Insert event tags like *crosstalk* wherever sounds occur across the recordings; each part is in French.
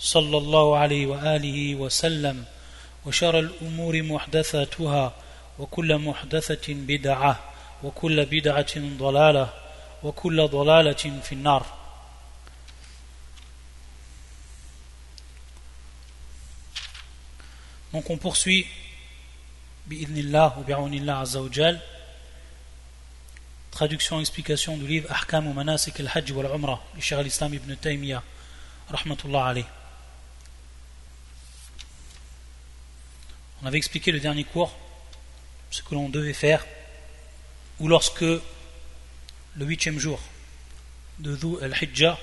صلى الله عليه وآله وسلم وشر الأمور محدثاتها وكل محدثة بدعة وكل بدعة ضلالة وكل ضلالة في النار Donc on poursuit bi'idnillah ou bi'aunillah azza wa jal traduction et explication du livre Ahkam ou Manasik al-Hajj wal Umrah du Cheikh al-Islam ibn Taymiyyah rahmatullah alayh On avait expliqué le dernier cours ce que l'on devait faire ou lorsque le huitième jour de Dhu al-Hijjah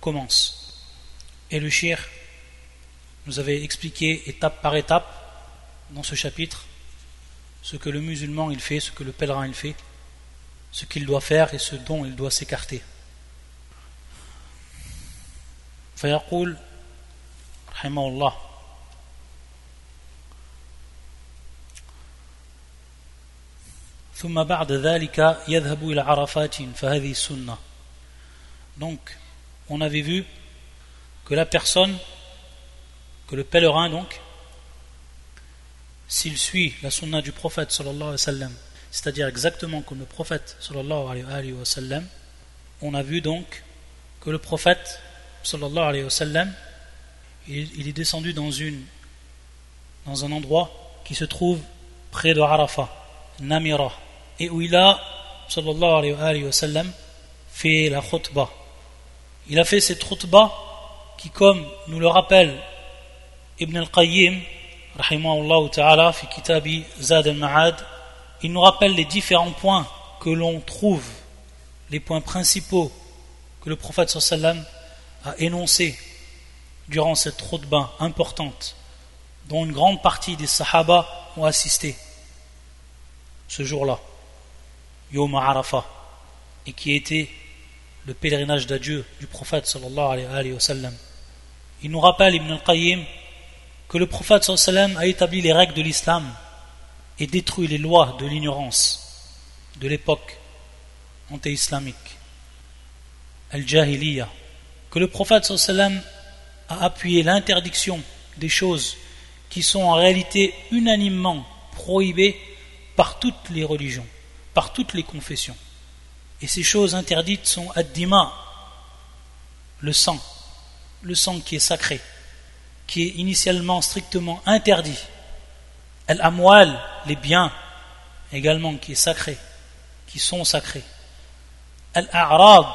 commence. Et le shir nous avait expliqué étape par étape dans ce chapitre ce que le musulman il fait, ce que le pèlerin il fait, ce qu'il doit faire et ce dont il doit s'écarter. فيقول رحمه الله ثم بعد ذلك يذهب إلى عرفات فهذه السنة donc on avait vu que la personne que le pèlerin donc s'il suit la sunna du prophète sallallahu alayhi wa sallam c'est-à-dire exactement comme le prophète sallallahu alayhi wa sallam on a vu donc que le prophète sallallahu alayhi wa sallam il, il est descendu dans une dans un endroit qui se trouve près de Arafat Namira et où il a, sallallahu sallam, fait la khutbah. Il a fait cette khutbah qui, comme nous le rappelle Ibn al-Qayyim, rahimahullah ta'ala, Zad al-Ma'ad, il nous rappelle les différents points que l'on trouve, les points principaux que le prophète sallam a énoncés durant cette khutbah importante, dont une grande partie des sahaba ont assisté ce jour-là. Yom Arafah, et qui était le pèlerinage d'adieu du prophète sallallahu alayhi wa sallam. Il nous rappelle, Ibn al-Qayyim, que le prophète sallallahu alayhi wa sallam a établi les règles de l'islam et détruit les lois de l'ignorance de l'époque anté-islamique, al-Jahiliya, que le prophète sallallahu alayhi wa sallam a appuyé l'interdiction des choses qui sont en réalité unanimement prohibées par toutes les religions par toutes les confessions. Et ces choses interdites sont addima, le sang, le sang qui est sacré, qui est initialement strictement interdit. Al-amwal, les biens, également qui est sacré, qui sont sacrés. Al-a'rad,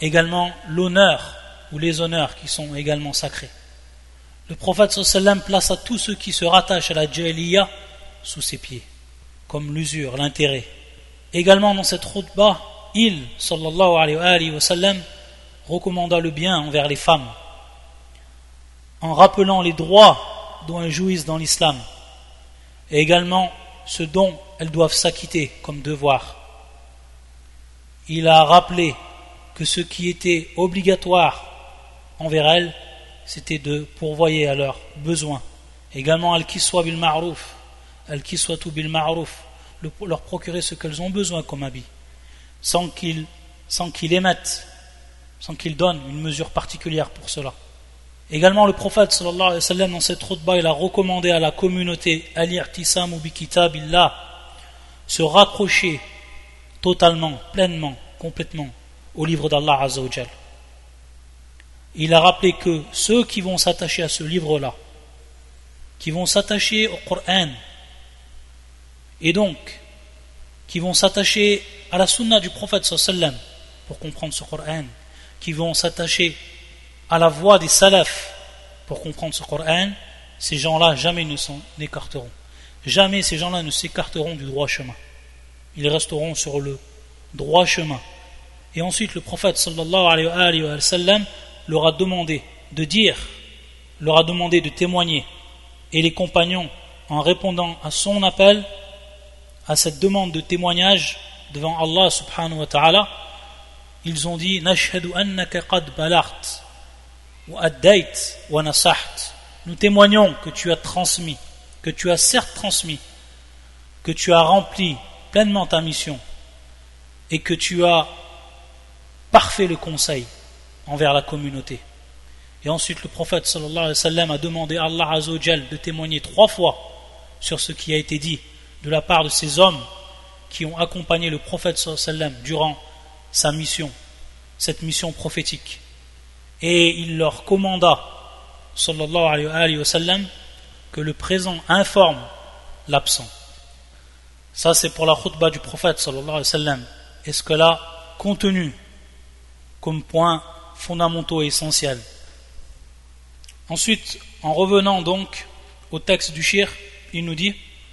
également l'honneur ou les honneurs qui sont également sacrés. Le prophète sallam place à tous ceux qui se rattachent à la jahiliya sous ses pieds, comme l'usure, l'intérêt, Également dans cette bas, il, sallallahu alayhi wa sallam, recommanda le bien envers les femmes, en rappelant les droits dont elles jouissent dans l'islam, et également ce dont elles doivent s'acquitter comme devoir. Il a rappelé que ce qui était obligatoire envers elles, c'était de pourvoyer à leurs besoins. Également, al-kiswa bil ma'rouf, al-kiswatu bil ma'rouf, leur procurer ce qu'elles ont besoin comme habit, sans qu'ils sans qu'ils émettent, sans qu'ils donnent une mesure particulière pour cela. Également, le prophète dans cette route il a recommandé à la communauté al-i'tisam ou billah se raccrocher totalement, pleinement, complètement au livre d'Allah Azzawajal. Il a rappelé que ceux qui vont s'attacher à ce livre-là, qui vont s'attacher au Coran, et donc qui vont s'attacher à la sunna du prophète sallam pour comprendre ce Coran, qui vont s'attacher à la voix des salafs pour comprendre ce Coran, ces gens-là jamais ne s'en écarteront. Jamais ces gens-là ne s'écarteront du droit chemin. Ils resteront sur le droit chemin. Et ensuite le prophète sallallahu alayhi wa sallam leur a demandé de dire leur a demandé de témoigner et les compagnons, en répondant à son appel, à cette demande de témoignage devant Allah subhanahu wa ta'ala, ils ont dit Nashhadu annaka qad balagt wa addait wa nasaht. Nous témoignons que tu as transmis, que tu as certes transmis, que tu as rempli pleinement ta mission et que tu as parfait le conseil envers la communauté. Et ensuite, le prophète sallallahu alayhi a demandé à Allah Azzawajal de témoigner trois fois sur ce qui a été dit de la part de ces hommes qui ont accompagné le prophète sallam durant sa mission, cette mission prophétique. Et il leur commanda, sallallahu alayhi wa sallam, que le présent informe l'absent. Ça, c'est pour la khutbah du prophète, sallallahu alayhi wa sallam. est ce que là, contenu comme point fondamentaux et essentiels? Ensuite, en revenant donc au texte du shir, il nous dit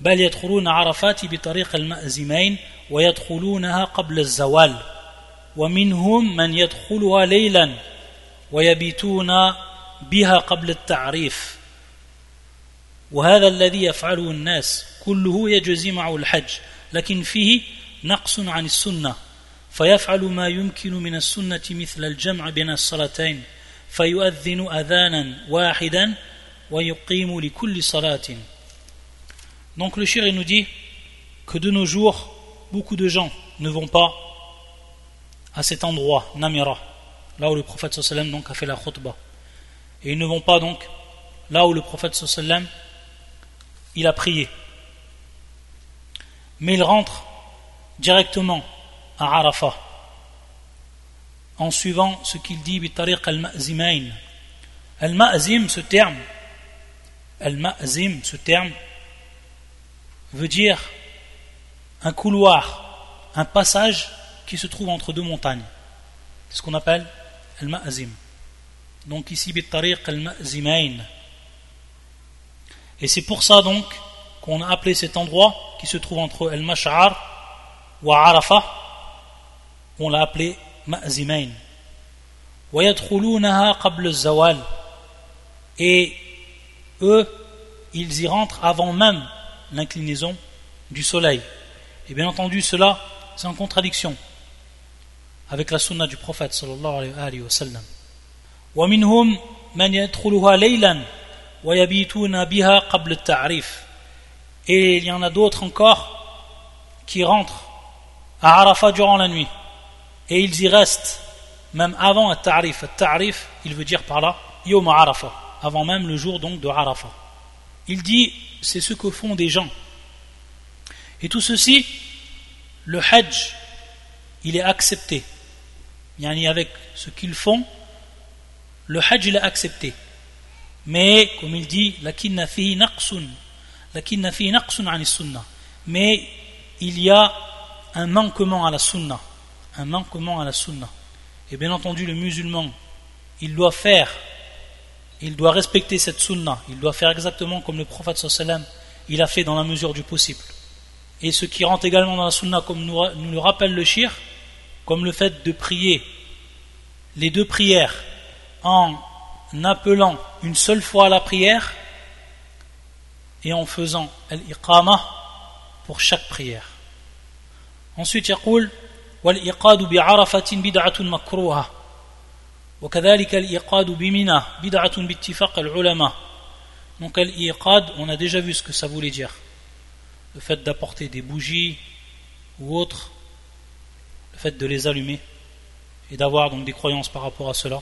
بل يدخلون عرفات بطريق المأزمين ويدخلونها قبل الزوال ومنهم من يدخلها ليلا ويبيتون بها قبل التعريف. وهذا الذي يفعله الناس كله يجزي معه الحج لكن فيه نقص عن السنة فيفعل ما يمكن من السنة مثل الجمع بين الصلاتين فيؤذن أذانا واحدا Donc le shir nous dit que de nos jours, beaucoup de gens ne vont pas à cet endroit, Namira, là où le prophète sallam donc a fait la khutbah. Et ils ne vont pas donc là où le prophète sallam il a prié. Mais ils rentrent directement à Arafat en suivant ce qu'il dit bitariq al-ma'zimain. Al-ma'zim, ce terme, Al-Ma'zim, ce terme, veut dire un couloir, un passage qui se trouve entre deux montagnes. C'est ce qu'on appelle Al-Ma'zim. Donc ici, Bittariq Al-Ma'zimain. Et c'est pour ça donc qu'on a appelé cet endroit qui se trouve entre Al-Mash'ar ou Arafah, on l'a appelé Ma'zimain. Et eux, ils y rentrent avant même l'inclinaison du soleil. Et bien entendu, cela, c'est en contradiction avec la sunna du prophète sallallahu alayhi wa sallam. Et il y en a d'autres encore qui rentrent à Arafat durant la nuit. Et ils y restent même avant le ta'rif. Le ta'rif, il veut dire par là, yom Arafat avant même le jour donc de Arafat. Il dit, c'est ce que font des gens. Et tout ceci, le Hajj, il est accepté. Yani avec ce qu'ils font, le Hajj il est accepté. Mais, comme il dit. Mais il y a un manquement à la sunnah. Un manquement à la sunnah. Et bien entendu, le musulman, il doit faire il doit respecter cette sunna, il doit faire exactement comme le prophète sallam il a fait dans la mesure du possible. Et ce qui rentre également dans la sunna, comme nous, le rappelle le shir, comme le fait de prier les deux prières en appelant une seule fois à la prière et en faisant al-iqama pour chaque prière. Ensuite, il wal-iqadu bi'arafatin bid'atun وكذلك الإيقاد بمنى بدعة باتفاق العلماء donc l'iqad on a déjà vu ce que ça voulait dire le fait d'apporter des bougies ou autres le fait de les allumer et d'avoir donc des croyances par rapport à cela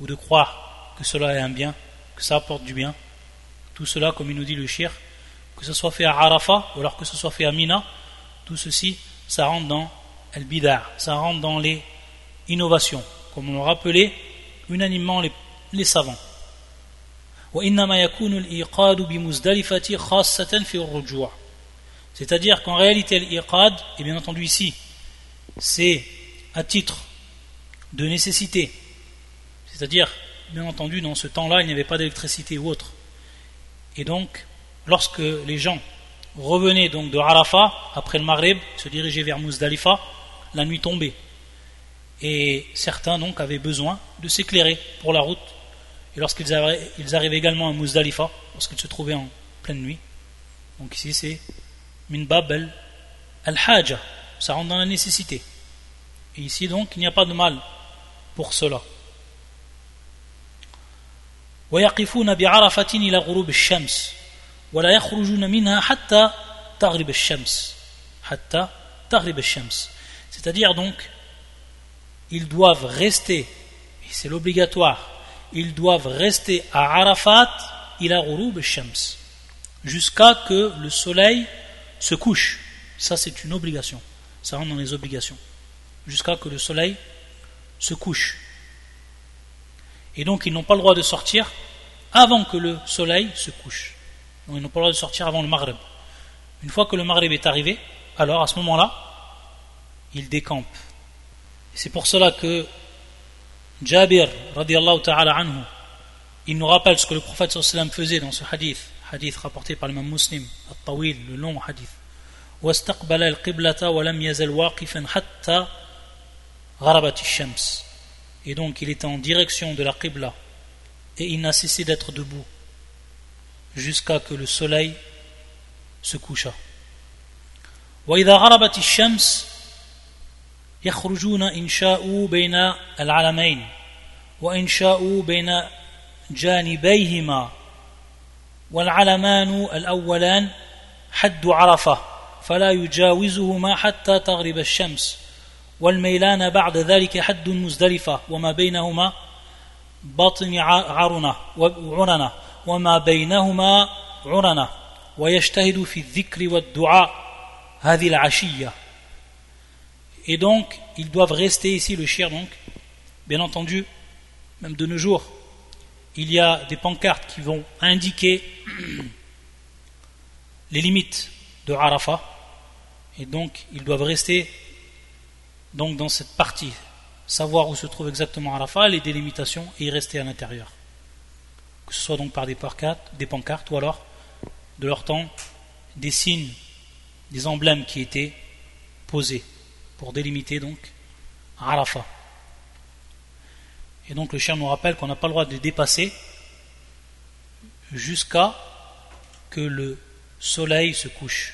ou de croire que cela est un bien que ça apporte du bien tout cela comme il nous dit le shir que ce soit fait à Arafat ou alors que ce soit fait à Mina tout ceci ça rentre dans el bidar ça rentre dans les innovations comme on l'a rappelé unanimement les, les savants. C'est-à-dire qu'en réalité, l'iqad, et bien entendu ici, c'est à titre de nécessité. C'est-à-dire, bien entendu, dans ce temps-là, il n'y avait pas d'électricité ou autre. Et donc, lorsque les gens revenaient donc de Arafat, après le Maghreb, se dirigeaient vers Muzdalifa, la nuit tombait Et certains donc avaient besoin de s'éclairer pour la route. Et lorsqu'ils arrivaient, ils arrivaient également à Muzdalifa, lorsqu'ils se trouvaient en pleine nuit. Donc ici c'est min bab al-haja, ça rentre dans la nécessité. Et ici donc il n'y a pas de mal pour cela. ويقفون بعرفة إلى غروب الشمس ولا يخرجون منها حتى تغرب الشمس حتى تغرب الشمس c'est-à-dire donc ils doivent rester et c'est l'obligatoire ils doivent rester à Arafat ila ghurub shams jusqu'à que le soleil se couche ça c'est une obligation ça rentre dans les obligations jusqu'à que le soleil se couche et donc ils n'ont pas le droit de sortir avant que le soleil se couche. Donc ils n'ont pas le droit de sortir avant le Maghreb. Une fois que le Maghreb est arrivé, alors à ce moment-là, ils décampent. Et c'est pour cela que Jabir, radiallahu ta'ala anhu, il nous rappelle ce que le prophète sallam faisait dans ce hadith, hadith rapporté par l'imam muslim, al-tawil, le long hadith. واستقبل القبلة ولم يزل واقفا حتى غربت الشمس et donc il était en direction de la Qibla et il n'a cessé d'être debout jusqu'à que le soleil se coucha. وإذا غربت الشمس يخرجون إن شاءوا بين العلمين وإن شاءوا بين جانبيهما. والعلمان الأولان حد عرفة فلا يجاوزهما حتى تغرب الشمس. والميلان بعد ذلك حد مزدلفة وما بينهما بطن عرنة وعننة وما بينهما عننة. ويجتهد في الذكر والدعاء هذه العشية. Et donc, ils doivent rester ici, le shir donc, bien entendu, même de nos jours, il y a des pancartes qui vont indiquer *clears throat* les limites de Arafat, et donc ils doivent rester donc dans cette partie, savoir où se trouve exactement Arafat, les délimitations et y rester à l'intérieur. Que ce soit donc par des pancartes, des pancartes ou alors de leur temps des signes, des emblèmes qui étaient posés pour délimiter donc Arafat. Et donc le chien nous rappelle qu'on n'a pas le droit de dépasser jusqu'à que le soleil se couche,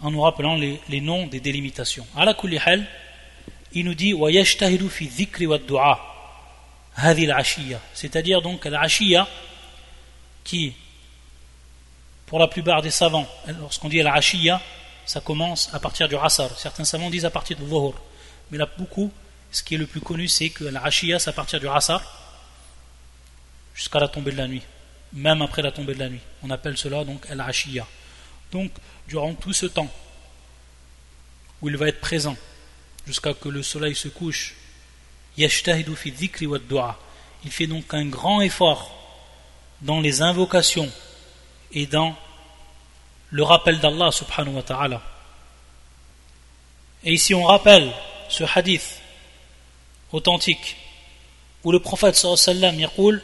en nous rappelant les, les noms des délimitations. À la kulihal, il nous dit c'est-à-dire donc l'ashiya qui pour la plupart des savants lorsqu'on dit l'ashiya ça commence à partir du asar certains savants disent à partir du dhuhr mais là beaucoup ce qui est le plus connu c'est que l'ashiya c'est à partir du asar jusqu'à la tombée de la nuit. Même après la tombée de la nuit. On appelle cela donc l'ashiya donc durant tout ce temps où il va être présent jusqu'à que le soleil se couche. Il fait donc un grand effort dans les invocations et dans le rappel d'Allah subhanahu wa ta'ala. Et ici on rappelle ce hadith authentique où le prophète sallallahu alayhi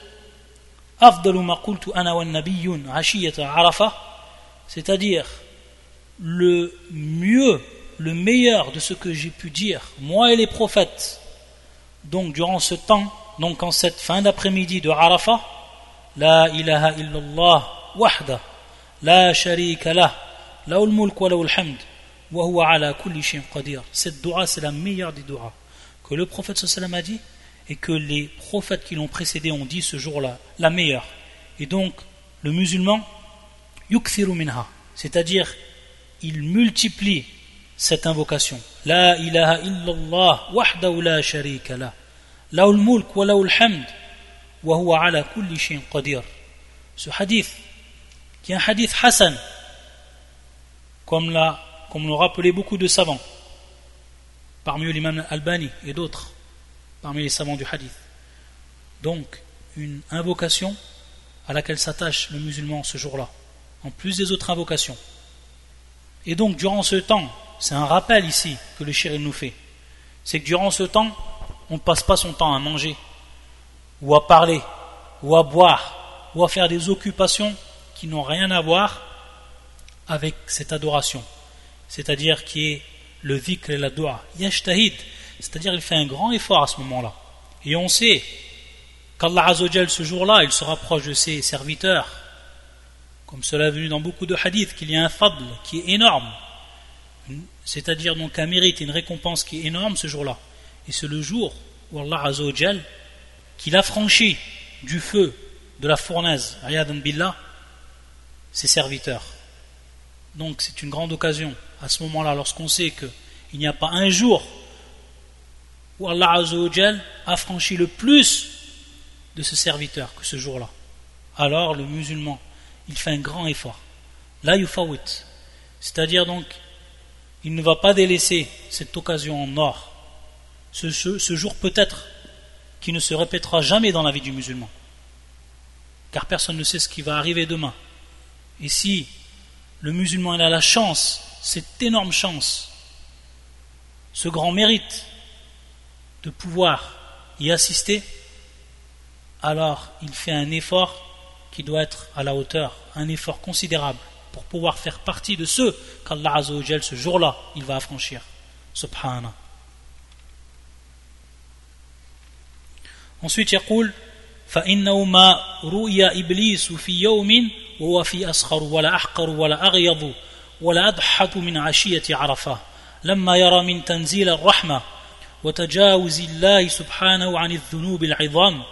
c'est-à-dire le mieux le meilleur de ce que j'ai pu dire, moi et les prophètes, donc durant ce temps, donc en cette fin d'après-midi de Arafah, La ilaha illallah wahda, la sharika lah, la mulk wa la hamd, wa huwa ala kulli qadir. Cette dua, c'est la meilleure des duas que le prophète sallam a dit et que les prophètes qui l'ont précédé ont dit ce jour-là, la meilleure. Et donc, le musulman, yukthiru minha, c'est-à-dire, il multiplie cette invocation. La ilaha illallah wahdahu la sharika la. Wa hamd wa huwa ala kulli shayin qadir. Ce hadith, qui est un hadith Hassan, comme l'a l'ont rappelé beaucoup de savants, parmi eux l'imam Albani et d'autres, parmi les savants du hadith. Donc, une invocation à laquelle s'attache le musulman ce jour-là, en plus des autres invocations. Et donc, durant ce temps, c'est un rappel ici que le shir nous fait, c'est que durant ce temps, on ne passe pas son temps à manger, ou à parler, ou à boire, ou à faire des occupations qui n'ont rien à voir avec cette adoration, c'est-à-dire qui est le dhikr et la. Yashtahid, c'est-à-dire il fait un grand effort à ce moment-là. Et on sait qu'Allah Azzawajal ce jour-là, il se rapproche de ses serviteurs, comme cela est venu dans beaucoup de hadiths, qu'il y a un fadl qui est énorme, c'est-à-dire donc un mérite une récompense qui est énorme ce jour-là. Et c'est le jour où Allah Azzawajal, qu'il a franchi du feu de la fournaise, ayadan billah, ses serviteurs. Donc c'est une grande occasion à ce moment-là, lorsqu'on sait qu'il n'y a pas un jour où Allah Azzawajal a franchi le plus de ses serviteurs que ce jour-là. Alors le musulman, il fait un grand effort. La yufawit. C'est-à-dire donc, il ne va pas délaisser cette occasion en or. Ce, ce jour peut-être qui ne se répétera jamais dans la vie du musulman. Car personne ne sait ce qui va arriver demain. Et si le musulman a la chance, cette énorme chance, ce grand mérite de pouvoir y assister, alors il fait un effort qui doit être à la hauteur, un effort considérable pour pouvoir faire partie de ceux qu'Allah Azzawajal ce jour-là il va affranchir. Subhanallah. Ensuite, il dit فإنه ما رؤيا إبليس في يوم وهو في أسخر ولا أحقر ولا أغيض ولا أضحك من عشية عرفة لما يرى من تنزيل الرحمة وتجاوز الله سبحانه عن الذنوب العظام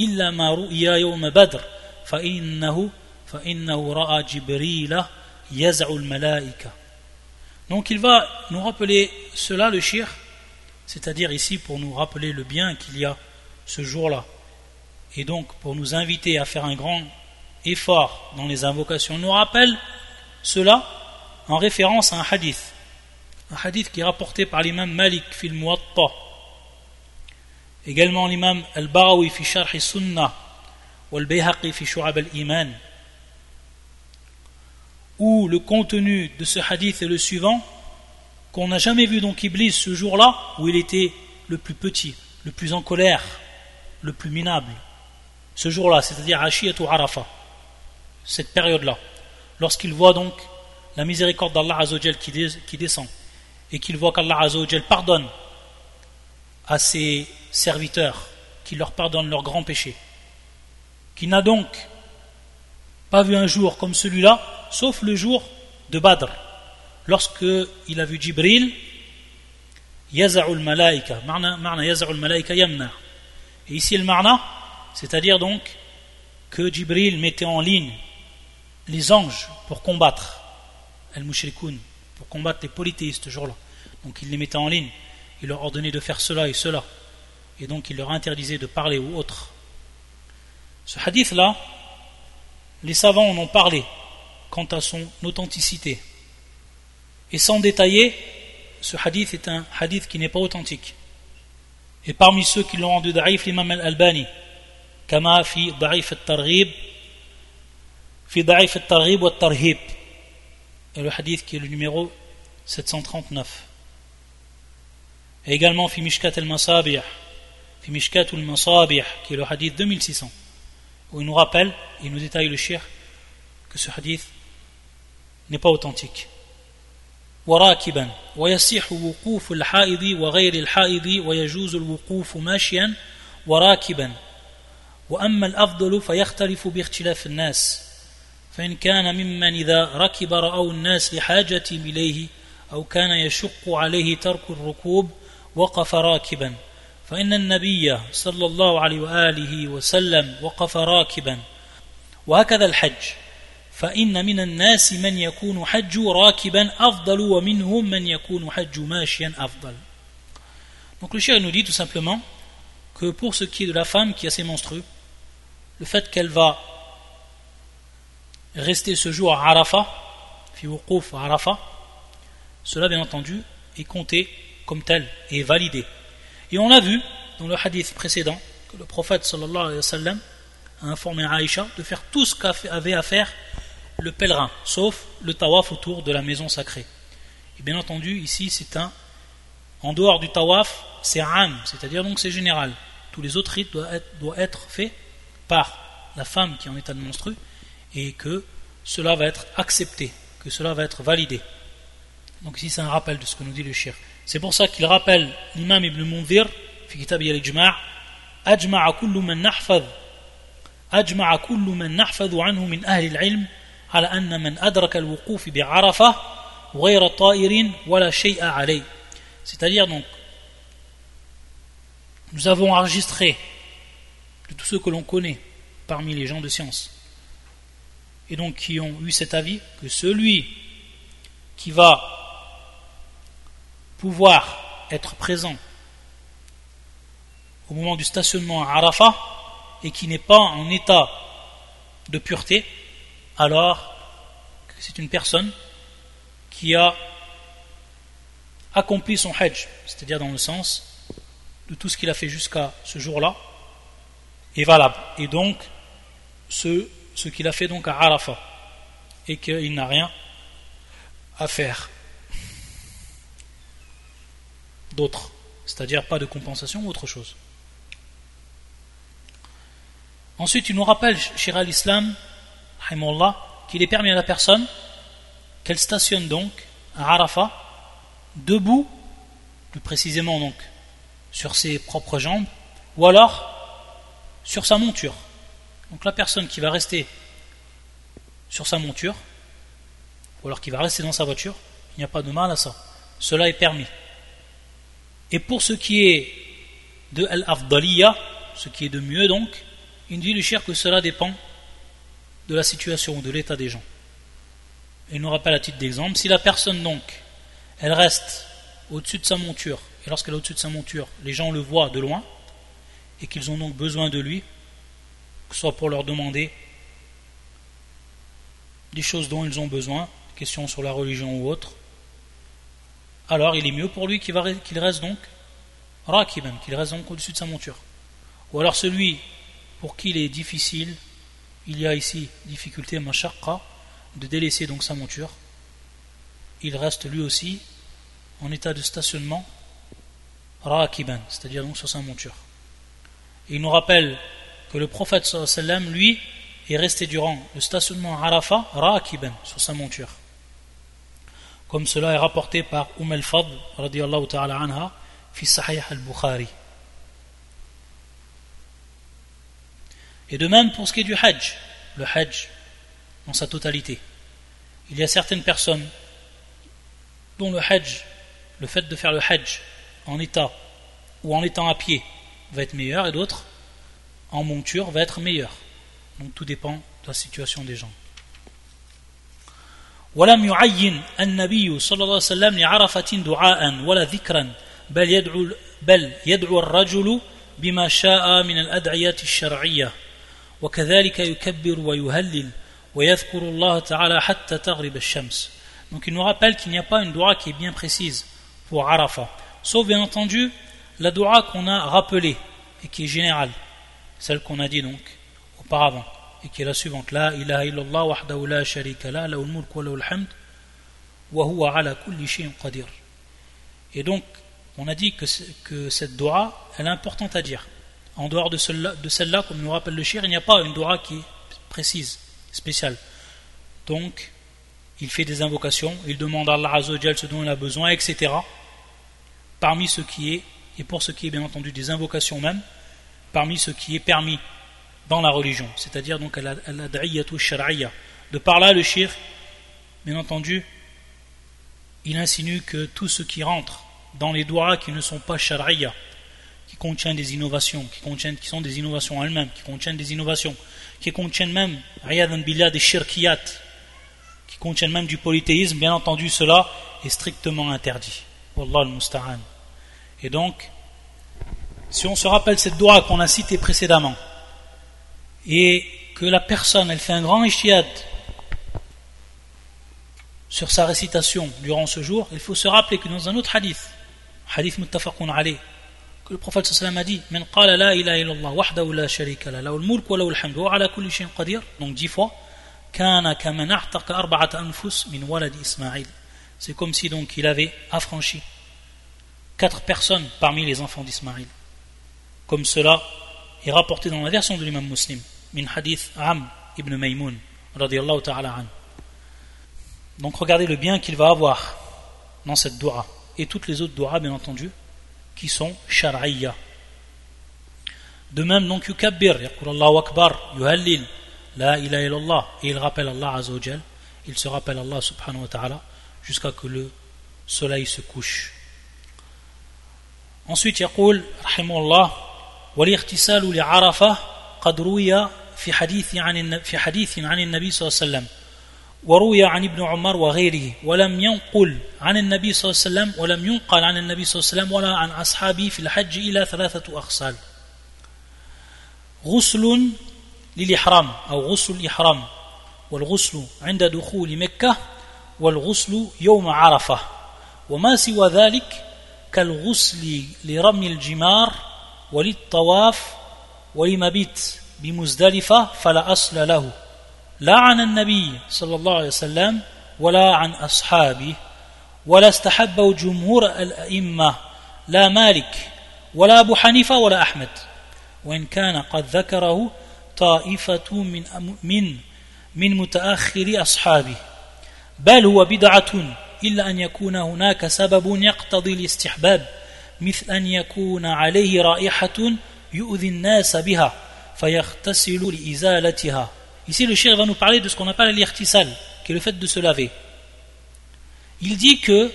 إلا ما رؤيا يوم بدر فإنه فإنه رأى جبريل يزع الملائكة Donc il va nous rappeler cela le shir, c'est-à-dire ici pour nous rappeler le bien qu'il y a ce jour-là. Et donc pour nous inviter à faire un grand effort dans les invocations, nous rappelle cela en référence à un hadith. Un hadith qui est rapporté par l'imam Malik fil Muwatta également l'imam Al-Barawi fi Sharh Sunnah ou Al-Bayhaqi fi Shu'ab al-Iman où le contenu de ce hadith est le suivant qu'on n'a jamais vu donc Iblis ce jour-là où il était le plus petit, le plus en colère, le plus minable. Ce jour-là, c'est-à-dire Ashiyat ou Arafa, cette période-là, lorsqu'il voit donc la miséricorde d'Allah Azzawajal qui, descend et qu'il voit qu'Allah Azzawajal pardonne à ses serviteurs, qui leur pardonne leurs grands péchés, qui n'a donc pas vu un jour comme celui-là, sauf le jour de Badr, lorsque il a vu Jibril, Yaza'ul Malaika, marna Yaza'ul Malaika Yamna. Et ici le marna, c'est-à-dire donc que Jibril mettait en ligne les anges pour combattre al-mushrikoun, pour combattre les polythéistes ce jour-là. Donc il les mettait en ligne il leur ordonnait de faire cela et cela. Et donc il leur interdisait de parler ou autre. Ce hadith-là, les savants en ont parlé quant à son authenticité. Et sans détailler, ce hadith est un hadith qui n'est pas authentique. Et parmi ceux qui l'ont rendu daif, l'imam al-Albani, kama fi al-targhib, في ضعيف الترغيب والترهيب. الحديث كي لو نيميرو 739 également في مشكات المصابيح في مشكات المصابيح كي لو حديث 2600 وينو رابيل اي نو ديتاي لو شيخ كو سو حديث ني با اوتنتيك وراكبا ويصيح وقوف الحائض وغير الحائض ويجوز الوقوف ماشيا وراكبا. وأما الأفضل فيختلف باختلاف الناس. فإن كان ممن إذا ركب رأوا الناس لحاجة إليه أو كان يشق عليه ترك الركوب وقف راكبا. فإن النبي صلى الله عليه وآله وسلم وقف راكبا. وهكذا الحج. فإن من الناس من يكون حج راكبا أفضل ومنهم من يكون حج ماشيا أفضل. Donc le cher nous dit tout simplement que pour ce qui est de la femme qui a ses menstrues, le fait qu'elle va rester ce jour à Arafat, à Arafat, cela bien entendu est compté comme tel est validé. Et on a vu dans le hadith précédent que le prophète sallallahu alayhi wa a informé Aïcha de faire tout ce qu'avait à faire le pèlerin, sauf le tawaf autour de la maison sacrée. Et bien entendu, ici, c'est un. En dehors du tawaf, c'est un c'est-à-dire donc c'est général. Tous les autres rites doivent être, faits par la femme qui est en de monstru et que cela va être accepté, que cela va être validé. Donc ici, c'est un rappel de ce que nous dit le shir. C'est pour ça qu'il rappelle l'imam Ibn Munzir, في كتاب الإجماع أجمع كل من نحفظ أجمع كل من نحفظ عنه من أهل العلم على أن من أدرك الوقوف بعرفة غير طائر ولا شيء عليه c'est-à-dire donc nous avons enregistré de tous ceux que l'on connaît parmi les gens de science et donc qui ont eu cet avis que celui qui va pouvoir être présent au moment du stationnement à Arafat et qui n'est pas en état de pureté, alors c'est une personne qui a accompli son hajj, c'est-à-dire dans le sens de tout ce qu'il a fait jusqu'à ce jour-là, est valable. Et donc, ce, ce qu'il a fait donc à Arafat, et qu'il n'a rien à faire d'autre, c'est-à-dire pas de compensation ou autre chose. Ensuite, il nous rappelle, Shira al-Islam, qu'il est permis à la personne qu'elle stationne donc à Arafat, debout, plus précisément donc sur ses propres jambes, ou alors sur sa monture. Donc la personne qui va rester sur sa monture, ou alors qui va rester dans sa voiture, il n'y a pas de mal à ça. Cela est permis. Et pour ce qui est de Al-Afdaliya, ce qui est de mieux donc, il dit le cher que cela dépend de la situation ou de l'état des gens. Il nous rappelle à titre d'exemple, si la personne donc, elle reste au-dessus de sa monture, et lorsqu'elle est au-dessus de sa monture, les gens le voient de loin, et qu'ils ont donc besoin de lui, que ce soit pour leur demander des choses dont ils ont besoin, questions sur la religion ou autre, alors il est mieux pour lui qu'il reste donc même, qu'il reste donc au-dessus de sa monture. Ou alors celui pour qui il est difficile, il y a ici difficulté, mashaqqa, de délaisser donc sa monture, il reste lui aussi en état de stationnement rakiban, c'est-à-dire donc sur sa monture. Il nous rappelle que le prophète sallam, lui, est resté durant le stationnement à Arafat rakiban, sur sa monture. Comme cela est rapporté par Umm al-Fadl, radiallahu ta'ala anha, fi sahih al-Bukhari. Et de même pour ce qui est du Hajj, le Hajj dans sa totalité. Il y a certaines personnes dont le Hajj, le fait de faire le Hajj en état ou en étant à pied va être meilleur et d'autres en monture va être meilleur. Donc tout dépend de la situation des gens. ولم يعين النبي صلى الله عليه وسلم لعرفة دعاء ولا ذكرا بل يدعو بل يدعو الرجل بما شاء من الأدعية الشرعية donc il nous rappelle qu'il n'y a pas une dua qui est bien précise pour Arafat sauf bien entendu la dua qu'on a rappelée et qui est générale celle qu'on a dit donc auparavant et qui est la suivante la ilaha illallah wahdahu la sharika la lahul mulk wa lahul hamd wa huwa ala kulli shay'in qadir et donc on a dit que, que cette dua elle est importante à dire en dehors de celle-là, comme nous rappelle le shir, il n'y a pas une dora qui est précise, spéciale. Donc, il fait des invocations, il demande à Allah ce dont il a besoin, etc. Parmi ce qui est, et pour ce qui est bien entendu des invocations même, parmi ce qui est permis dans la religion, c'est-à-dire donc al-ad'iyatu shar'iyya. De par là, le shir, bien entendu, il insinue que tout ce qui rentre dans les doigts qui ne sont pas shar'iyya, qui contient des innovations, qui, contiennent, qui sont des innovations elles-mêmes, qui contiennent des innovations, qui contiennent même, des shirkiyat, qui contiennent même du polythéisme, bien entendu, cela est strictement interdit. Wallah al-musta'an. Et donc, si on se rappelle cette doigt qu'on a citée précédemment, et que la personne, elle fait un grand ishtiyad sur sa récitation durant ce jour, il faut se rappeler que dans un autre hadith, hadith muttafaqun alayh, que le prophète sallam a dit wa donc dix fois anfus Ismaïl c'est comme si donc il avait affranchi quatre personnes parmi les enfants d'Ismaïl comme cela est rapporté dans la version de l'imam muslim, min hadith Am ibn Maymoun, radiallahu ta'ala an. Donc regardez le bien qu'il va avoir dans cette dua, et toutes les autres duas, bien entendu, qui sont shar'iyya. De même, donc, yukabbir, yaqul Allahu akbar, yuhallil, la ilaha illallah, et il rappelle Allah azawajal, il se rappelle Allah subhanahu wa ta'ala, jusqu'à que le soleil se couche. Ensuite, yaqul, rahimullah, والاغتسال لعرفة قد روي في حديث عن في حديث عن النبي صلى الله عليه وسلم وروي عن ابن عمر وغيره ولم ينقل عن النبي صلى الله عليه وسلم ولم ينقل عن النبي صلى الله عليه وسلم ولا عن أصحابه في الحج إلى ثلاثة أخصال غسل للإحرام أو غسل الإحرام والغسل عند دخول مكة والغسل يوم عرفة. وما سوى ذلك كالغسل لرمي الجمار وللطواف ولمبيت بمزدلفة فلا أصل له. لا عن النبي صلى الله عليه وسلم ولا عن أصحابه ولا استحبه جمهور الأئمة لا مالك ولا أبو حنيفة ولا أحمد. وإن كان قد ذكره طائفة من من من متأخر أصحابه. بل هو بدعة إلا أن يكون هناك سبب يقتضي الاستحباب. مثل أن يكون عليه رائحة يؤذي الناس بها فيغتسل لإزالتها Ici, le shir va nous parler de ce qu'on appelle l'irtisal, qui est le fait de se laver. Il dit que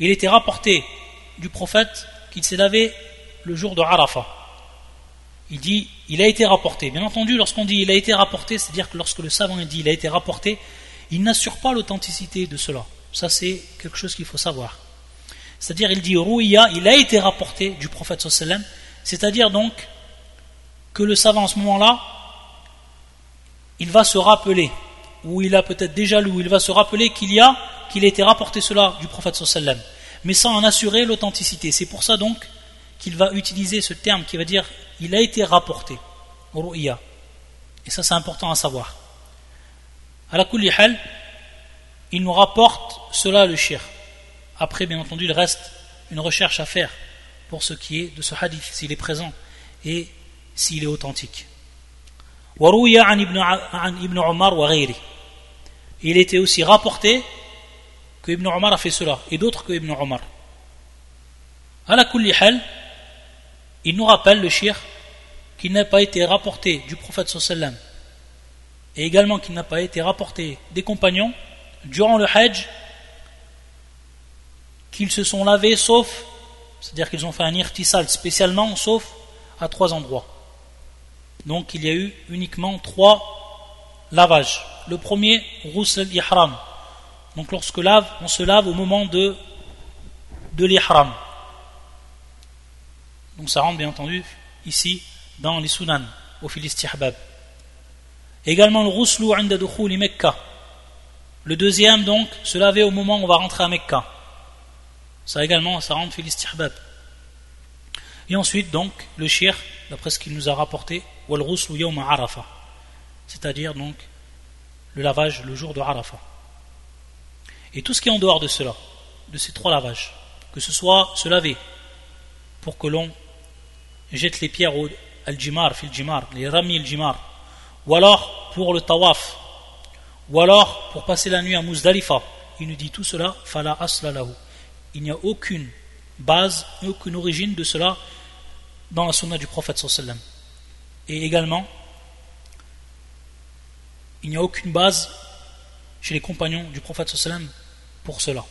il était rapporté du prophète qu'il s'est lavé le jour de Arafat. Il dit, il a été rapporté. Bien entendu, lorsqu'on dit il a été rapporté, c'est-à-dire que lorsque le savant dit il a été rapporté, il n'assure pas l'authenticité de cela. Ça, c'est quelque chose qu'il faut savoir. C'est-à-dire, il dit Rouïa, il a été rapporté du prophète sallam, c'est-à-dire donc que le savant à ce moment-là il va se rappeler, ou il a peut-être déjà lu, il va se rappeler qu'il y a, qu'il a été rapporté cela du prophète sallam, mais sans en assurer l'authenticité. C'est pour ça donc qu'il va utiliser ce terme qui va dire il a été rapporté, ru'ya. Et ça c'est important à savoir. À la il nous rapporte cela le shir. Après, bien entendu, il reste une recherche à faire pour ce qui est de ce hadith, s'il est présent et s'il est authentique. Il était aussi rapporté que Ibn Omar a fait cela, et d'autres que Ibn Omar. Il nous rappelle le shir qu'il n'a pas été rapporté du prophète sallam et également qu'il n'a pas été rapporté des compagnons durant le hajj qu'ils se sont lavés sauf, c'est-à-dire qu'ils ont fait un irtisal spécialement sauf à trois endroits. Donc il y a eu uniquement trois lavages. Le premier, roussel ihram. Donc lorsque lave, on se lave au moment de, de l'ihram. Donc ça rentre bien entendu ici dans les sunan, au filistihbab. Également le rouslu inda Mekka. Le deuxième donc, se laver au moment où on va rentrer à Mekka. Ça également, ça rentre. Et ensuite donc, le shir, d'après ce qu'il nous a rapporté, c'est-à-dire donc le lavage le jour de Arafah. Et tout ce qui est en dehors de cela, de ces trois lavages, que ce soit se laver pour que l'on jette les pierres au al-jimar, fil jimar, les rami al-jimar, ou alors pour le tawaf, ou alors pour passer la nuit à Muzdalifa. Il nous dit tout cela, fala asla Il n'y a aucune base, aucune origine de cela dans la sunna du prophète sallallahu et également, il n'y a aucune base chez les compagnons du prophète sallam pour cela.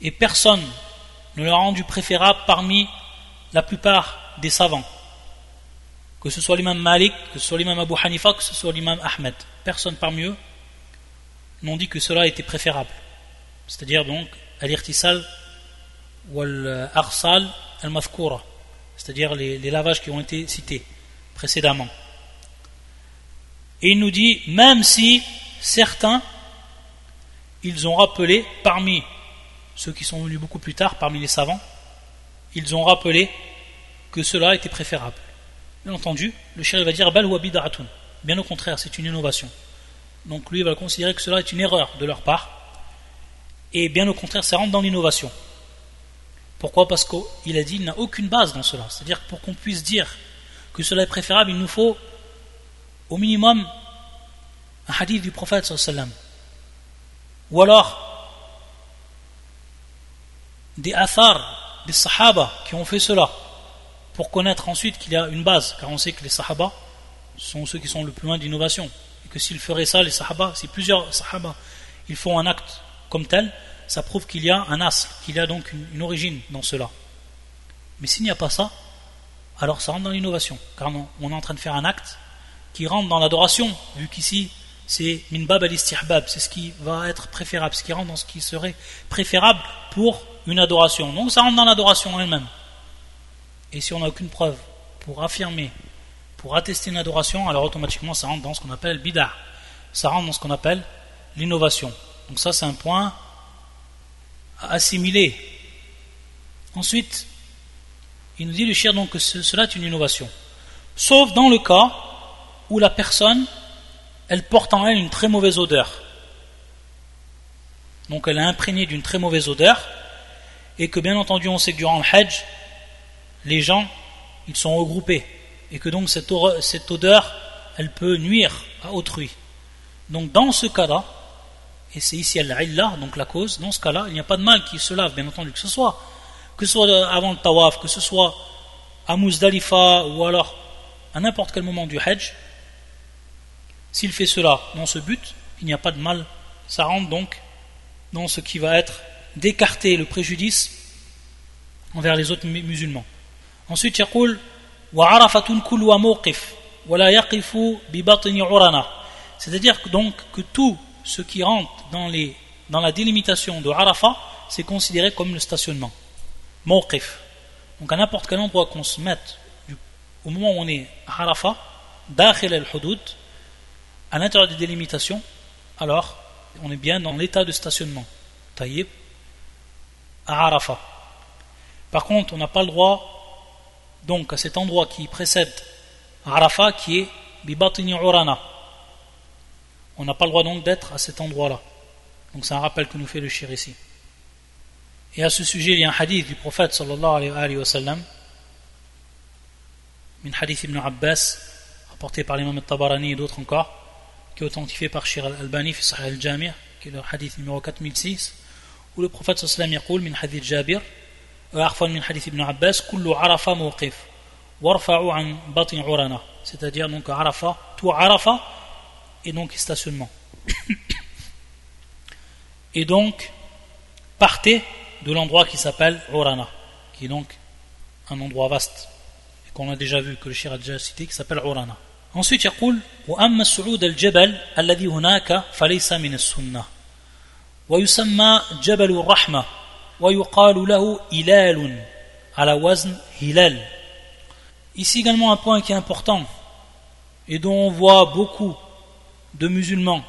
Et personne ne l'a rendu préférable parmi la plupart des savants. Que ce soit l'imam Malik, que ce soit l'imam Abu Hanifa, que ce soit l'imam Ahmed. Personne parmi eux n'ont dit que cela était préférable. C'est-à-dire donc, al-irtisal ou al-arsal al-mafkoura c'est-à-dire les, lavages qui ont été cités précédemment. Et il nous dit, même si certains, ils ont rappelé parmi ceux qui sont venus beaucoup plus tard, parmi les savants, ils ont rappelé que cela était préférable. Bien entendu, le shérif va dire Bal ou Bien au contraire, c'est une innovation. Donc lui va considérer que cela est une erreur de leur part. Et bien au contraire, ça rentre dans l'innovation. Pourquoi? Parce qu'il a dit qu'il n'a aucune base dans cela. C'est-à-dire que pour qu'on puisse dire que cela est préférable, il nous faut au minimum un hadith du prophète sallam. Ou alors des athars, des sahaba qui ont fait cela pour connaître ensuite qu'il y a une base, car on sait que les sahaba sont ceux qui sont le plus loin d'innovation, et que s'ils feraient ça, les sahaba, si plusieurs sahaba, ils font un acte comme tel, ça prouve qu'il y a un as, qu'il y a donc une, origine dans cela. Mais s'il n'y a pas ça, alors ça rentre dans l'innovation, car on est en train de faire un acte qui rentre dans l'adoration, vu qu'ici c'est minbab al c'est ce qui va être préférable, ce qui rentre dans ce qui serait préférable pour une adoration. Donc ça rentre dans l'adoration elle-même. Et si on n'a aucune preuve pour affirmer, pour attester une adoration, alors automatiquement ça rentre dans ce qu'on appelle bid'ah. Ça rentre dans ce qu'on appelle l'innovation. Donc ça c'est un point à assimiler. Ensuite, il nous dit le shir donc que cela est une innovation. Sauf dans le cas où la personne, elle porte en elle une très mauvaise odeur. Donc elle est imprégnée d'une très mauvaise odeur, et que bien entendu on sait que durant le Hajj, les gens, ils sont regroupés. Et que donc cette, odeur, elle peut nuire à autrui. Donc dans ce cas-là, et c'est ici l'illah, donc la cause, dans ce cas-là, il n'y a pas de mal qui se lave, bien entendu, que ce soit, que ce soit euh, avant le tawaf, que ce soit à Muzdalifa ou alors à n'importe quel moment du Hajj, s'il fait cela dans ce but, il n'y a pas de mal. Ça rentre donc dans ce qui va être d'écarter le préjudice envers les autres musulmans. Ensuite, il dit C'est-à-dire donc que tout ce qui rentre dans, la délimitation de Arafat, c'est considéré comme le stationnement. Mawqif. Donc à n'importe quel endroit qu'on se mette, du, au moment où on est à Arafat, dakhil al-hudud, à l'intérieur des délimitations, alors on est bien dans l'état de stationnement. Taïb, à Arafat. Par contre, on n'a pas le droit, donc à cet endroit qui précède Arafat, qui est Bibatini Urana. On n'a pas le droit donc d'être à cet endroit-là. Donc c'est un rappel que nous fait le shir ici. Et à ce sujet, il y a un hadith du prophète sallallahu alayhi wa sallam, un hadith ibn Abbas, rapporté par l'imam al-Tabarani et d'autres encore, qui est authentifié par Shir al-Albani, Sahih al-Jami', qui est le hadith numéro 4006, où le prophète sallallahu alayhi wa sallam, min hadith Jabir, c'est-à-dire donc Arafa tout Arafa et donc stationnement et donc partez de l'endroit qui s'appelle Urana qui est donc un endroit vaste et qu'on a déjà vu que le shir a déjà cité qui s'appelle Urana ensuite يقول وأما الصعود الجبل الذي هناك فليس من السنة ويسمى جبل الرحمة Ici également un point qui est important et dont on voit beaucoup de musulmans,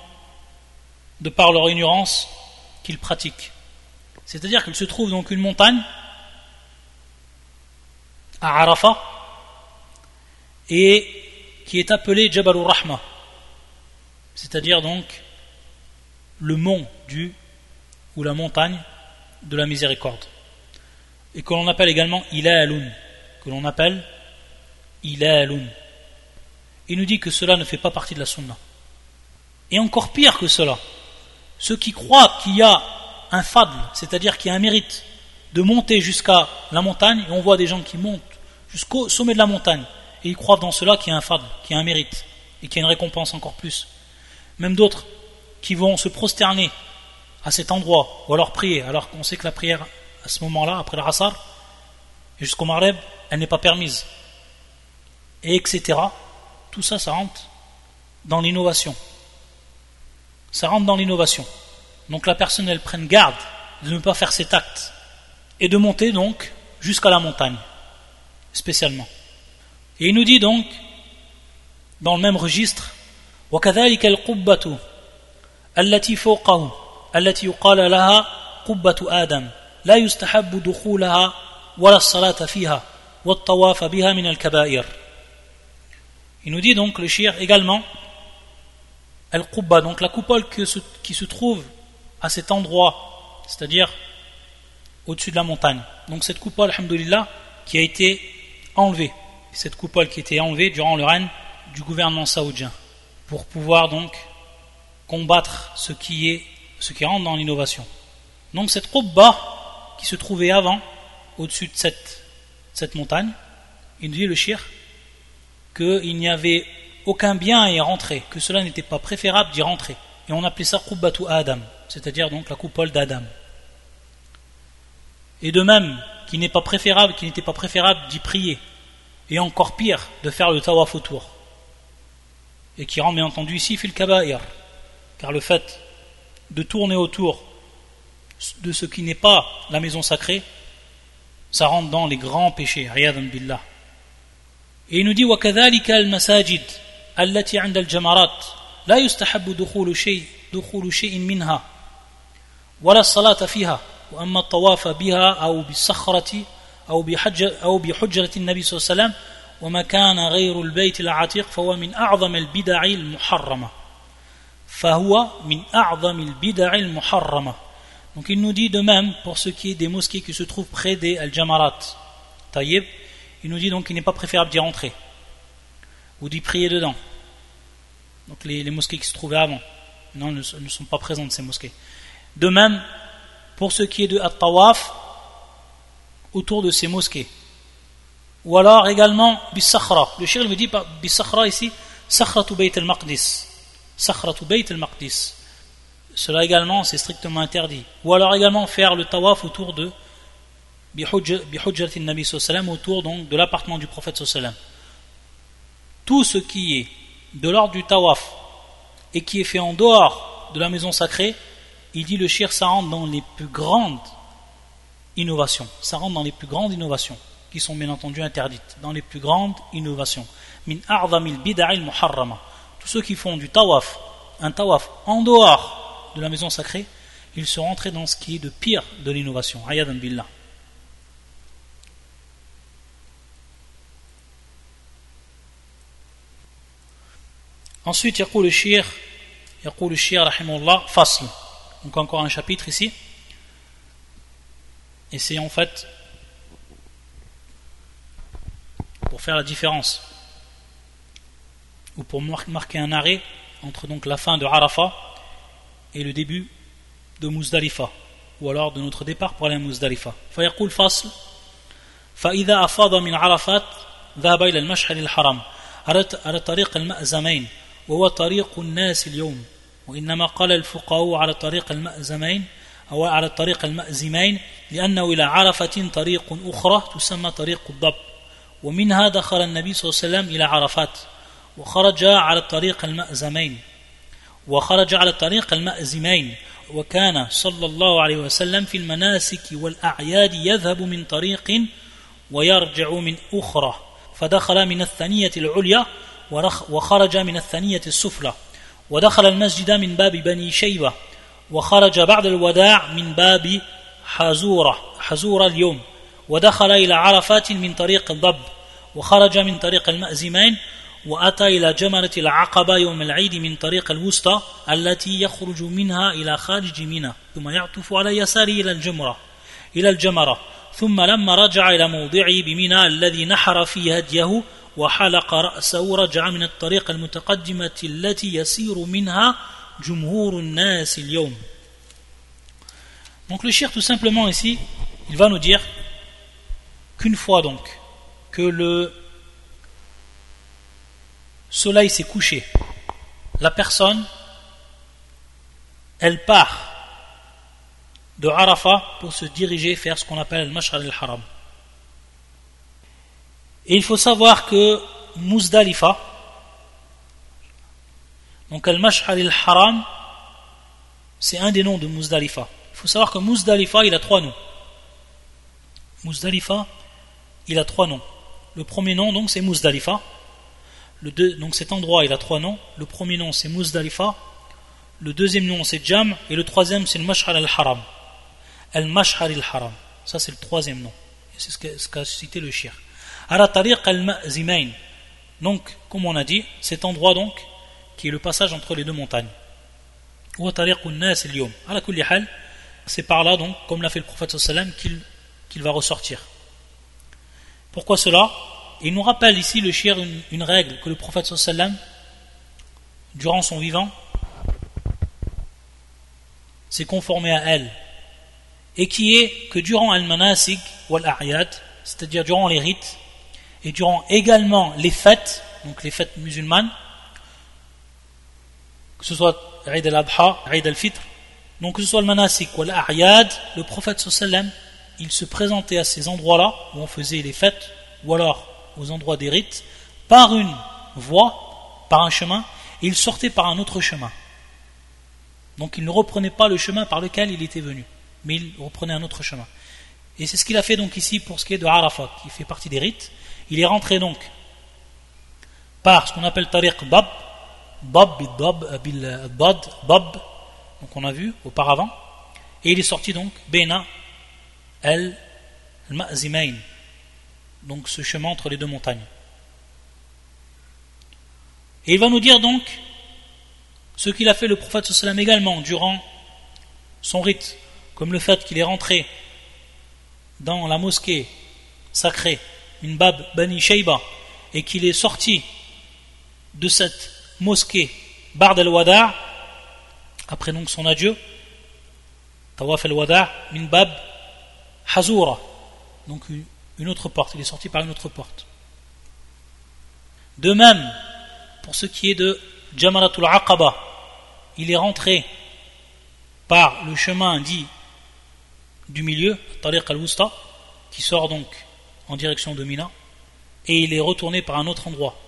de par leur ignorance, qu'ils pratiquent. C'est-à-dire qu'il se trouve donc une montagne à Arafat et qui est appelée Jabal rahma c'est-à-dire donc le mont du ou la montagne de la miséricorde. Et que l'on appelle également Ilalun, que l'on appelle Ilalun. Il nous dit que cela ne fait pas partie de la sunna. Et encore pire que cela, ceux qui croient qu'il y a un fadl, c'est-à-dire qu'il y a un mérite de monter jusqu'à la montagne, et on voit des gens qui montent jusqu'au sommet de la montagne, et ils croient dans cela qu'il y a un fadl, qu'il y a un mérite, et qu'il y a une récompense encore plus. Même d'autres qui vont se prosterner à cet endroit, ou alors prier, alors qu'on sait que la prière, à ce moment-là, après le Rassar, jusqu'au Maghreb, elle n'est pas permise. Et etc. Tout ça, ça rentre dans l'innovation Ça rentre dans l'innovation. Donc la personne, elle prenne garde de ne pas faire cet acte. Et de monter donc jusqu'à la montagne, spécialement. Et il nous dit donc, dans le même registre, وكذلك القبة التي فوقه التي يقال لها قبة آدم لا يستحب دخولها ولا الصلاة فيها والطواف بها من الكبائر Il nous dit donc le shir également Al-Qubba, donc la coupole qui se trouve à cet endroit, c'est-à-dire au-dessus de la montagne. Donc cette coupole, alhamdoulilah, qui a été enlevée. Cette coupole qui a été enlevée durant le règne du gouvernement saoudien. Pour pouvoir donc combattre ce qui est ce qui rentre dans l'innovation. Donc cette Qubba qui se trouvait avant, au-dessus de cette, montagne, il dit le shir qu'il n'y avait aucun bien à y rentrer, que cela n'était pas préférable d'y rentrer. Et on appelait ça Qubbatu Adam, c'est-à-dire donc la coupole d'Adam. Et de même, qu'il n'est pas préférable, qu'il n'était pas préférable d'y prier, et encore pire, de faire le tawaf autour. Et qui rend bien entendu ici fil kaba'ir, car le fait de tourner autour de ce qui n'est pas la maison sacrée, ça rentre dans les grands péchés, billah. Et il nous dit وكذلك المساجد التي عند الجمرات لا يستحب دخول شيء دخول شيء منها ولا الصلاة فيها وأما الطواف بها أو بالصخرة أو بحج أو بحجرة النبي صلى الله عليه وسلم وما كان غير البيت العتيق فهو من أعظم البدع المحرمة. فهو من أعظم البدع المحرمة. Donc il nous dit de même pour ce qui est des mosquées qui se trouvent près des Al-Jamarat, Taïb, il nous dit donc qu'il n'est pas préférable d'y rentrer. Ou d'y prier dedans. Donc les, mosquées qui se trouvaient avant, non, ne, sont pas présentes ces mosquées. De même, pour ce qui est de At-Tawaf, autour de ces mosquées. Ou alors également Bis-Sakhra. Le shir me dit Bis-Sakhra ici, Sakhratu Bayt al-Maqdis. Sakhratu Bayt al-Maqdis. Cela également, c'est strictement interdit. Ou alors également faire le tawaf autour de Bihujjat Nabi autour donc de l'appartement du prophète sallam. Tout ce qui est de l'ordre du tawaf et qui est fait en dehors de la maison sacrée, il dit le shir, ça rentre dans les plus grandes innovations. Ça rentre dans les plus grandes innovations, qui sont bien entendu interdites. Dans les plus grandes innovations. Min muharrama. Tous ceux qui font du tawaf, un tawaf en dehors de la maison sacrée, ils sont rentrés dans ce qui est de pire de l'innovation. Ayadan billah. Ensuite, يقول الشيخ يقول الشيخ رحمه الله فصل donc encore un chapitre ici et c'est en fait pour faire la différence ou pour marquer un arrêt entre donc la fin de Arafat et le début de Muzdalifa ou alors de notre départ pour aller à Muzdalifa فيقول فصل فإذا أفاض من عرفات ذهب إلى المشعر الحرام على طريق المأزمين وهو طريق الناس اليوم. وإنما قال الفقهاء على طريق المأزمين أو على طريق المأزمين لأنه إلى عرفة طريق أخرى تسمى طريق الضب. ومنها دخل النبي صلى الله عليه وسلم إلى عرفات وخرج على الطريق المأزمين. وخرج على الطريق المأزمين وكان صلى الله عليه وسلم في المناسك والأعياد يذهب من طريق ويرجع من أخرى. فدخل من الثانية العليا وخرج من الثانية السفلى ودخل المسجد من باب بني شيبة وخرج بعد الوداع من باب حزورة حزورة اليوم ودخل إلى عرفات من طريق الضب وخرج من طريق المأزمين وأتى إلى جمرة العقبة يوم العيد من طريق الوسطى التي يخرج منها إلى خارج منى ثم يعطف على يساره إلى الجمرة إلى الجمرة ثم لما رجع إلى موضعه بمنى الذي نحر فيه هديه وحلق رأسه رجع من الطريق المتقدمة التي يسير منها جمهور الناس اليوم Donc le shir tout simplement ici, il va nous dire qu'une fois donc que le soleil s'est couché, la personne, elle part de Arafat pour se diriger vers ce qu'on appelle le Mash'al al-Haram. Et il faut savoir que Muzdalifa, donc Al-Mash'al al-Haram, c'est un des noms de Muzdalifa. Il faut savoir que Muzdalifa, il a trois noms. Muzdalifa, il a trois noms. Le premier nom, donc, c'est Muzdalifa. Le donc cet endroit, il a trois noms. Le premier nom, c'est Muzdalifa. Le deuxième nom, c'est Jam. Et le troisième, c'est le Mash'al al-Haram. Al-Mash'al al-Haram. Ça, c'est le troisième nom. C'est ce qu'a cité le shir. Donc, comme on a dit, cet endroit donc, qui est le passage entre les deux montagnes. C'est par là donc, comme l'a fait le prophète sallam, qu'il va ressortir. Pourquoi cela? Il nous rappelle ici le shir une, règle que le prophète sallam, durant son vivant, s'est conformé à elle et qui est que durant al-manasik ou al-a'yad, c'est-à-dire durant les rites et durant également les fêtes, donc les fêtes musulmanes, que ce soit Eid al-Adha, Eid al-Fitr, donc que ce soit le manasik ou al-a'yad, le prophète sallam, il se présentait à ces endroits-là où on faisait les fêtes ou alors aux endroits des rites par une voie, par un chemin, et il sortait par un autre chemin. Donc il ne reprenait pas le chemin par lequel il était venu mais il reprenait un autre chemin. Et c'est ce qu'il a fait donc ici pour ce qui est de Arafat, qui fait partie des rites. Il est rentré donc par ce qu'on appelle Tariq Bab, Bab, Bab, Bab, donc on a vu auparavant, et il est sorti donc Bena El Ma'zimain, donc ce chemin entre les deux montagnes. Et il va nous dire donc ce qu'il a fait le prophète sallam également durant son rite comme le fait qu'il est rentré dans la mosquée sacrée, une bab Bani Shayba, et qu'il est sorti de cette mosquée Bard al-Wada' après donc son adieu, Tawaf al-Wada' min bab Hazura, donc une autre porte, il est sorti par une autre porte. De même, pour ce qui est de Jamaratul Aqaba, il est rentré par le chemin dit du milieu, Tariq al-Wusta, qui sort donc en direction de Mina, et il est retourné par un autre endroit.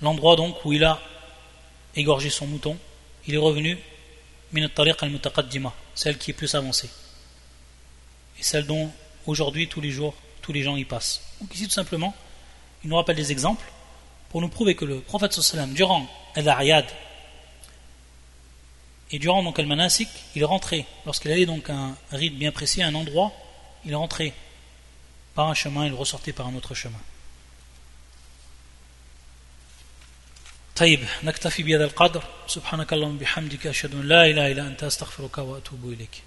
L'endroit donc où il a égorgé son mouton, il est revenu Min al-Mutaqaddima, celle qui est plus avancée. Et celle dont aujourd'hui, tous les jours, tous les gens y passent. Donc ici tout simplement, il nous rappelle des exemples pour nous prouver que le prophète sallam, durant al-Ariad, et durant donc Al-Manasik, il rentrait, lorsqu'il allait donc à un rite bien précis, à un endroit, il rentrait par un chemin, il ressortait par un autre chemin. طيب نكتفي بهذا القدر سبحانك اللهم بحمدك أشهد أن لا إله إلا أنت أستغفرك وأتوب إليك